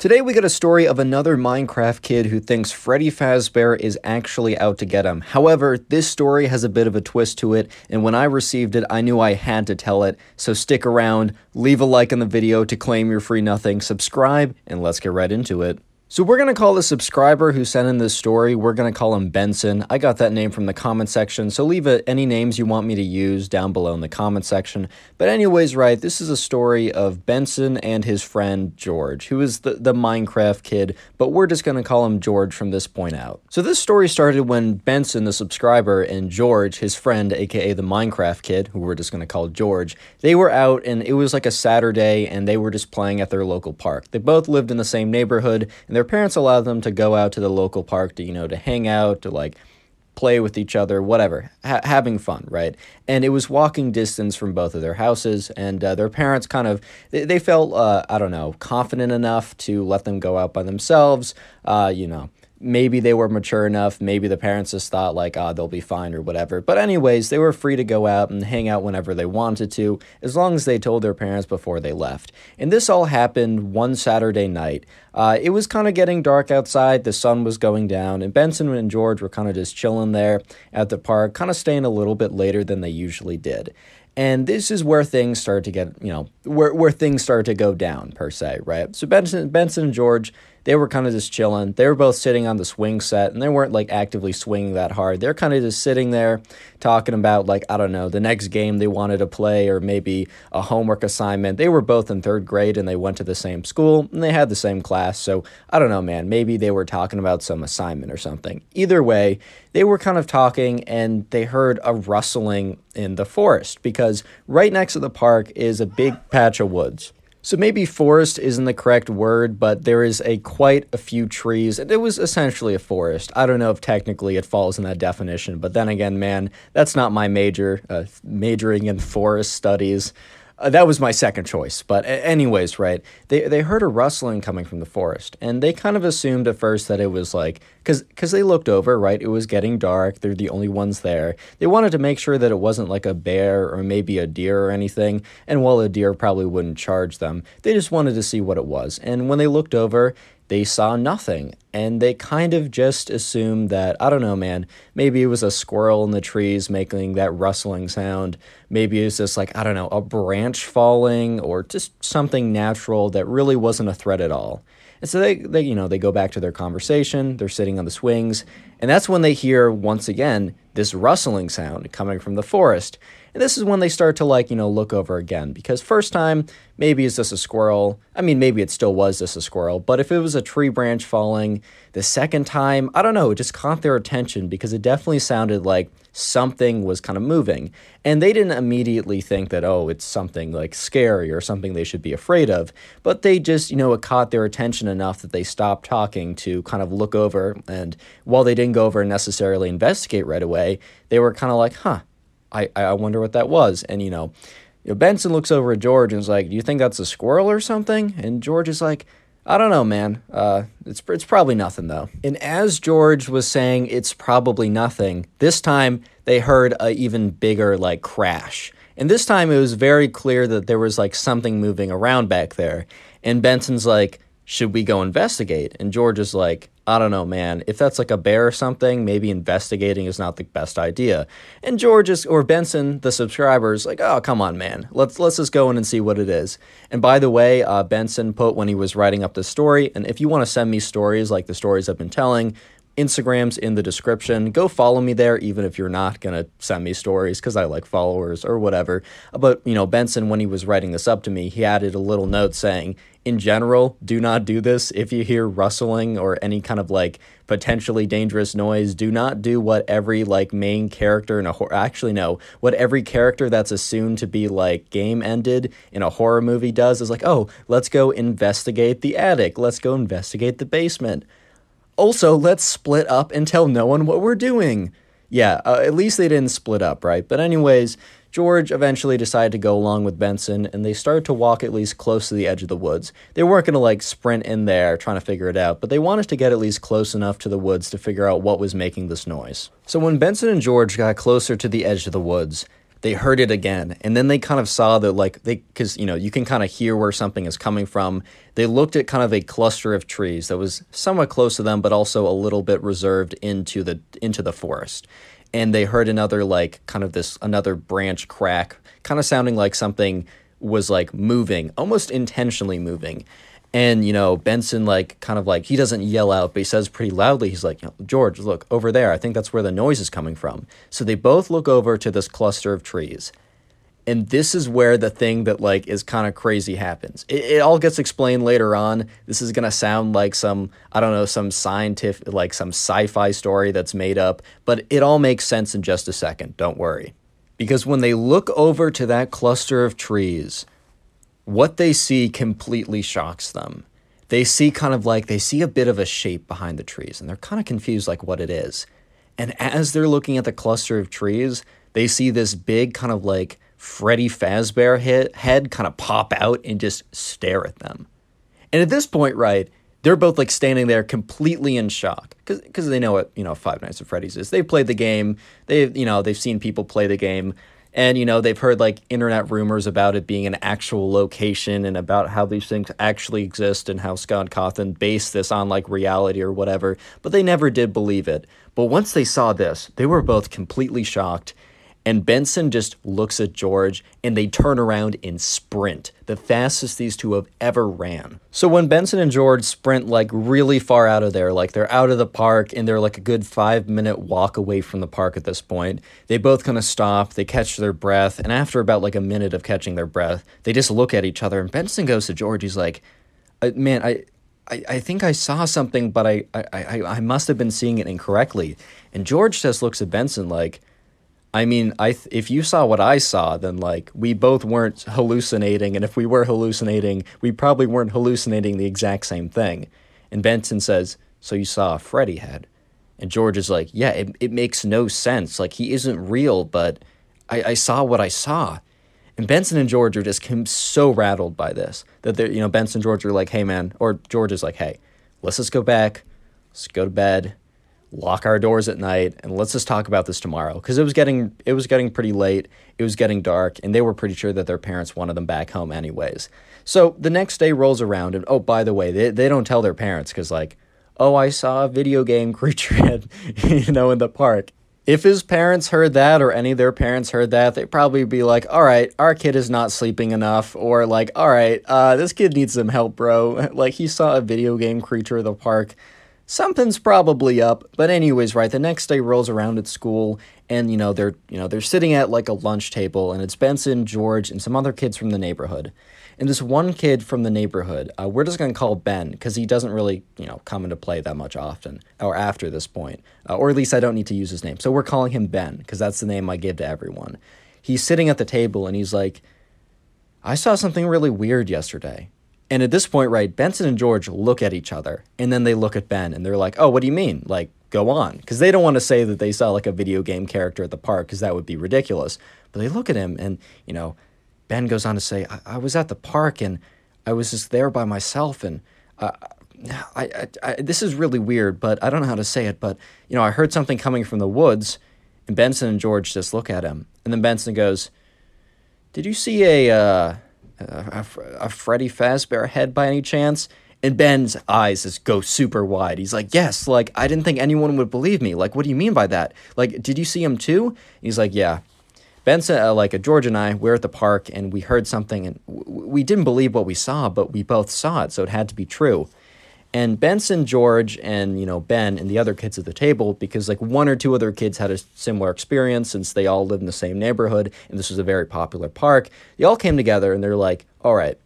Today we got a story of another Minecraft kid who thinks Freddy Fazbear is actually out to get him. However, this story has a bit of a twist to it, and when I received it, I knew I had to tell it. So stick around, leave a like on the video to claim your free nothing, subscribe, and let's get right into it. So we're going to call the subscriber who sent in this story, we're going to call him Benson. I got that name from the comment section, so leave any names you want me to use down below in the comment section. But anyways, right, this is a story of Benson and his friend George, who is the, the Minecraft kid, but we're just going to call him George from this point out. So this story started when Benson, the subscriber, and George, his friend, aka the Minecraft kid, who we're just going to call George, they were out and it was like a Saturday and they were just playing at their local park. They both lived in the same neighborhood and their parents allowed them to go out to the local park to, you know, to hang out, to like play with each other, whatever, ha- having fun, right? And it was walking distance from both of their houses, and uh, their parents kind of they, they felt uh, I don't know confident enough to let them go out by themselves, uh, you know maybe they were mature enough. Maybe the parents just thought like, ah, oh, they'll be fine or whatever. But anyways, they were free to go out and hang out whenever they wanted to, as long as they told their parents before they left. And this all happened one Saturday night. Uh, it was kind of getting dark outside. The sun was going down, and Benson and George were kind of just chilling there at the park, kind of staying a little bit later than they usually did. And this is where things start to get, you know, where, where things start to go down per se, right? So Benson, Benson and George, they were kind of just chilling. They were both sitting on the swing set and they weren't like actively swinging that hard. They're kind of just sitting there talking about like, I don't know, the next game they wanted to play or maybe a homework assignment. They were both in third grade and they went to the same school and they had the same class. So I don't know, man, maybe they were talking about some assignment or something. Either way, they were kind of talking and they heard a rustling in the forest because right next to the park is a big patch of woods. So maybe forest isn't the correct word, but there is a quite a few trees. And it was essentially a forest. I don't know if technically it falls in that definition, but then again, man, that's not my major. Uh, majoring in forest studies. Uh, that was my second choice. But anyways, right? They they heard a rustling coming from the forest, and they kind of assumed at first that it was like because because they looked over, right? It was getting dark. They're the only ones there. They wanted to make sure that it wasn't like a bear or maybe a deer or anything. And while a deer probably wouldn't charge them, they just wanted to see what it was. And when they looked over, they saw nothing and they kind of just assumed that I don't know, man. Maybe it was a squirrel in the trees making that rustling sound. Maybe it was just like I don't know, a branch falling or just something natural that really wasn't a threat at all. And so they, they you know they go back to their conversation. They're sitting on the swings, and that's when they hear once again this rustling sound coming from the forest. And this is when they start to like, you know, look over again because first time maybe is this a squirrel. I mean, maybe it still was just a squirrel, but if it was a tree branch falling, the second time, I don't know, it just caught their attention because it definitely sounded like something was kind of moving. And they didn't immediately think that, oh, it's something like scary or something they should be afraid of, but they just, you know, it caught their attention enough that they stopped talking to kind of look over. And while they didn't go over and necessarily investigate right away, they were kind of like, huh, I, I wonder what that was. And, you know, you know, Benson looks over at George and is like, Do you think that's a squirrel or something? And George is like, I don't know, man. Uh, it's, it's probably nothing, though. And as George was saying, it's probably nothing, this time they heard a even bigger, like, crash. And this time it was very clear that there was, like, something moving around back there. And Benson's like, Should we go investigate? And George is like, I don't know, man. If that's like a bear or something, maybe investigating is not the best idea. And George is, or Benson, the subscriber, is like, oh, come on, man. Let's let's just go in and see what it is. And by the way, uh, Benson put when he was writing up the story, and if you want to send me stories like the stories I've been telling, Instagram's in the description. Go follow me there, even if you're not going to send me stories because I like followers or whatever. But, you know, Benson, when he was writing this up to me, he added a little note saying, in general, do not do this. If you hear rustling or any kind of like potentially dangerous noise, do not do what every like main character in a horror actually no, what every character that's assumed to be like game ended in a horror movie does is like, "Oh, let's go investigate the attic. Let's go investigate the basement." Also, let's split up and tell no one what we're doing. Yeah, uh, at least they didn't split up, right? But, anyways, George eventually decided to go along with Benson, and they started to walk at least close to the edge of the woods. They weren't going to like sprint in there trying to figure it out, but they wanted to get at least close enough to the woods to figure out what was making this noise. So when Benson and George got closer to the edge of the woods, they heard it again and then they kind of saw that like they because you know you can kind of hear where something is coming from. They looked at kind of a cluster of trees that was somewhat close to them but also a little bit reserved into the into the forest. And they heard another like kind of this another branch crack kind of sounding like something was like moving almost intentionally moving and you know benson like kind of like he doesn't yell out but he says pretty loudly he's like george look over there i think that's where the noise is coming from. So they both look over to this cluster of trees. And this is where the thing that like is kind of crazy happens. It, it all gets explained later on. This is going to sound like some i don't know some scientific like some sci-fi story that's made up but it all makes sense in just a second don't worry. Because when they look over to that cluster of trees what they see completely shocks them. They see kind of like, they see a bit of a shape behind the trees and they're kind of confused like what it is. And as they're looking at the cluster of trees, they see this big kind of like Freddy Fazbear head, kind of pop out and just stare at them. And at this point, right, they're both like standing there completely in shock because they know what you know Five Nights at Freddy's is. They've played the game. They've you know they've seen people play the game. And, you know, they've heard like internet rumors about it being an actual location and about how these things actually exist and how Scott Cawthon based this on like reality or whatever, but they never did believe it. But once they saw this, they were both completely shocked and Benson just looks at George and they turn around and sprint, the fastest these two have ever ran. So when Benson and George sprint like really far out of there, like they're out of the park and they're like a good five minute walk away from the park at this point, they both kind of stop, they catch their breath, and after about like a minute of catching their breath, they just look at each other and Benson goes to George, he's like, uh, man, I, I, I think I saw something, but I, I, I, I must have been seeing it incorrectly. And George just looks at Benson like, I mean, I th- if you saw what I saw, then like we both weren't hallucinating, and if we were hallucinating, we probably weren't hallucinating the exact same thing. And Benson says, "So you saw a Freddy head?" And George is like, "Yeah, it it makes no sense. Like he isn't real, but I, I saw what I saw." And Benson and George are just so rattled by this that they're you know Benson and George are like, "Hey man," or George is like, "Hey, let's just go back, let's go to bed." Lock our doors at night and let's just talk about this tomorrow. Because it was getting it was getting pretty late. It was getting dark and they were pretty sure that their parents wanted them back home anyways. So the next day rolls around and oh by the way they, they don't tell their parents because like oh i saw a video game creature you know in the park. If his parents heard that or any of their parents heard that they'd probably be like all right our kid is not sleeping enough or like all right uh, this kid needs some help bro. Like he saw a video game creature in the park something's probably up. But anyways, right, the next day rolls around at school and you know, they're you know, they're sitting at like a lunch table and it's Benson, George, and some other kids from the neighborhood. And this one kid from the neighborhood, uh, we're just going to call Ben because he doesn't really, you know, come into play that much often or after this point. Uh, or at least I don't need to use his name. So we're calling him Ben because that's the name I give to everyone. He's sitting at the table and he's like, I saw something really weird yesterday. And at this point, right, Benson and George look at each other and then they look at Ben and they're like, oh, what do you mean? Like, go on. Because they don't want to say that they saw like a video game character at the park because that would be ridiculous. But they look at him and, you know, Ben goes on to say, I, I was at the park and I was just there by myself and uh, I, I, I, this is really weird, but I don't know how to say it. But, you know, I heard something coming from the woods and Benson and George just look at him. And then Benson goes, Did you see a, uh, a, a Freddy Fazbear head by any chance? And Ben's eyes just go super wide. He's like, Yes, like, I didn't think anyone would believe me. Like, what do you mean by that? Like, did you see him too? He's like, Yeah. Ben said, uh, like, uh, George and I, we're at the park and we heard something and w- we didn't believe what we saw, but we both saw it, so it had to be true. And Benson, George, and you know Ben and the other kids at the table, because like one or two other kids had a similar experience since they all live in the same neighborhood and this was a very popular park. They all came together and they're like, "All right,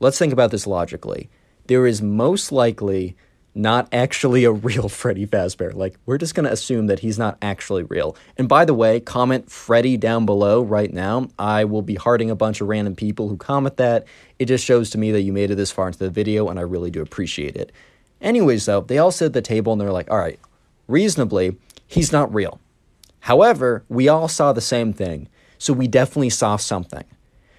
let's think about this logically. There is most likely not actually a real Freddy Fazbear. Like we're just gonna assume that he's not actually real. And by the way, comment Freddy down below right now. I will be hearting a bunch of random people who comment that. It just shows to me that you made it this far into the video, and I really do appreciate it." Anyways, though, they all sit at the table and they're like, all right, reasonably, he's not real. However, we all saw the same thing, so we definitely saw something.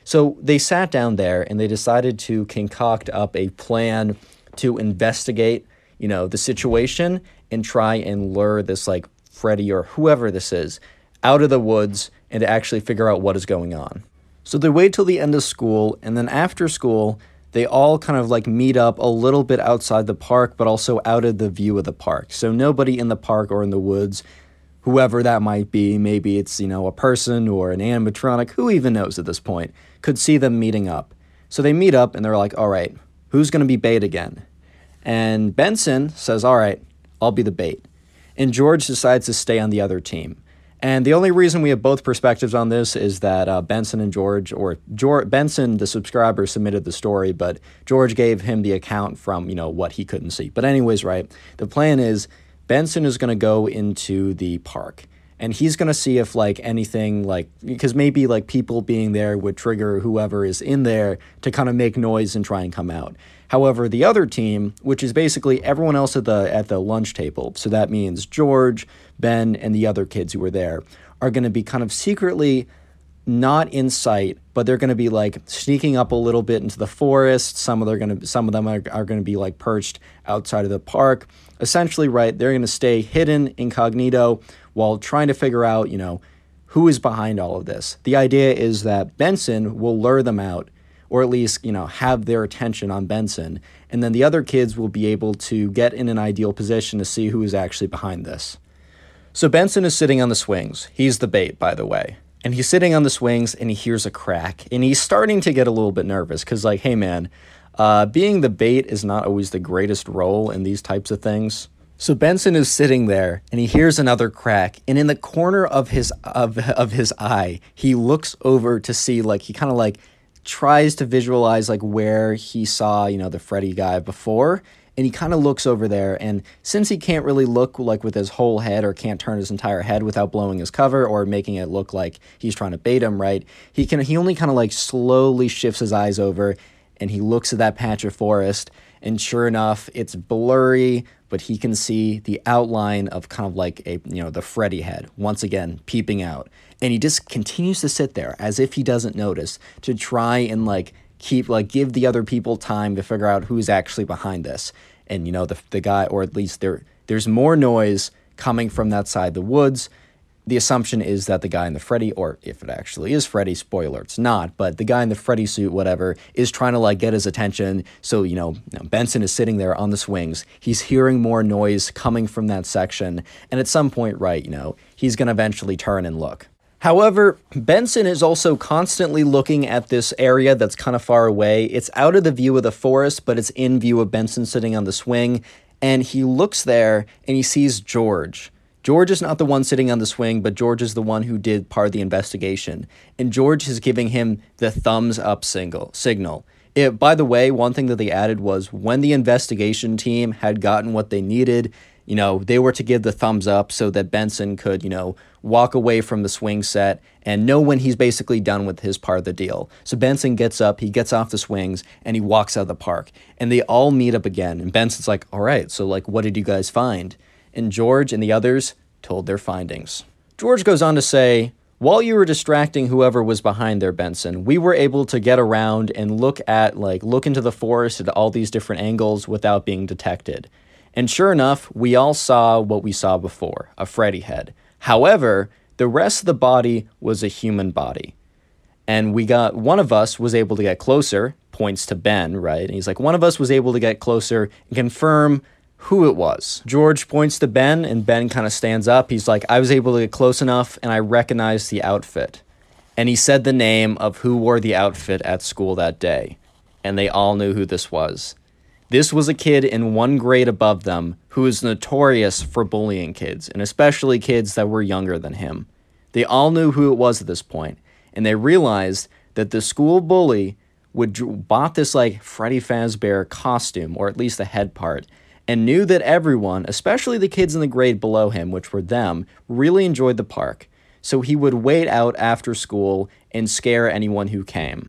So they sat down there and they decided to concoct up a plan to investigate, you know, the situation and try and lure this like Freddy or whoever this is out of the woods and to actually figure out what is going on. So they wait till the end of school, and then after school, they all kind of like meet up a little bit outside the park, but also out of the view of the park. So nobody in the park or in the woods, whoever that might be, maybe it's, you know, a person or an animatronic, who even knows at this point, could see them meeting up. So they meet up and they're like, all right, who's going to be bait again? And Benson says, all right, I'll be the bait. And George decides to stay on the other team. And the only reason we have both perspectives on this is that uh, Benson and George, or George, Benson, the subscriber, submitted the story, but George gave him the account from you know what he couldn't see. But anyways, right, the plan is Benson is going to go into the park, and he's going to see if like anything like because maybe like people being there would trigger whoever is in there to kind of make noise and try and come out. However, the other team, which is basically everyone else at the at the lunch table, so that means George, Ben, and the other kids who were there, are going to be kind of secretly not in sight, but they're going to be like sneaking up a little bit into the forest. Some of they're going to some of them are, are going to be like perched outside of the park. Essentially, right, they're going to stay hidden incognito while trying to figure out, you know, who is behind all of this. The idea is that Benson will lure them out or at least, you know, have their attention on Benson. And then the other kids will be able to get in an ideal position to see who is actually behind this. So Benson is sitting on the swings. He's the bait, by the way. And he's sitting on the swings and he hears a crack. And he's starting to get a little bit nervous because, like, hey, man, uh, being the bait is not always the greatest role in these types of things. So Benson is sitting there and he hears another crack and in the corner of his of, of his eye he looks over to see like he kind of like tries to visualize like where he saw, you know, the Freddy guy before. And he kind of looks over there, and since he can't really look like with his whole head or can't turn his entire head without blowing his cover or making it look like he's trying to bait him, right? He can he only kind of like slowly shifts his eyes over, and he looks at that patch of forest, and sure enough, it's blurry, but he can see the outline of kind of like a you know the Freddy head once again peeping out and he just continues to sit there as if he doesn't notice to try and like keep like give the other people time to figure out who's actually behind this and you know the, the guy or at least there there's more noise coming from that side of the woods the assumption is that the guy in the Freddy, or if it actually is Freddy, spoiler, it's not, but the guy in the Freddy suit, whatever, is trying to like get his attention. So, you know, Benson is sitting there on the swings. He's hearing more noise coming from that section. And at some point, right, you know, he's going to eventually turn and look. However, Benson is also constantly looking at this area that's kind of far away. It's out of the view of the forest, but it's in view of Benson sitting on the swing. And he looks there and he sees George. George is not the one sitting on the swing, but George is the one who did part of the investigation. And George is giving him the thumbs up single, signal. It, by the way, one thing that they added was when the investigation team had gotten what they needed, you know, they were to give the thumbs up so that Benson could, you know, walk away from the swing set and know when he's basically done with his part of the deal. So Benson gets up, he gets off the swings, and he walks out of the park. And they all meet up again. And Benson's like, all right, so like, what did you guys find? And George and the others told their findings. George goes on to say, while you were distracting whoever was behind there, Benson, we were able to get around and look at, like, look into the forest at all these different angles without being detected. And sure enough, we all saw what we saw before a Freddy head. However, the rest of the body was a human body. And we got one of us was able to get closer, points to Ben, right? And he's like, one of us was able to get closer and confirm who it was. George points to Ben, and Ben kind of stands up. He's like, I was able to get close enough, and I recognized the outfit. And he said the name of who wore the outfit at school that day. And they all knew who this was. This was a kid in one grade above them who was notorious for bullying kids, and especially kids that were younger than him. They all knew who it was at this point, and they realized that the school bully would bought this like Freddy Fazbear costume, or at least the head part, and knew that everyone, especially the kids in the grade below him, which were them, really enjoyed the park. So he would wait out after school and scare anyone who came.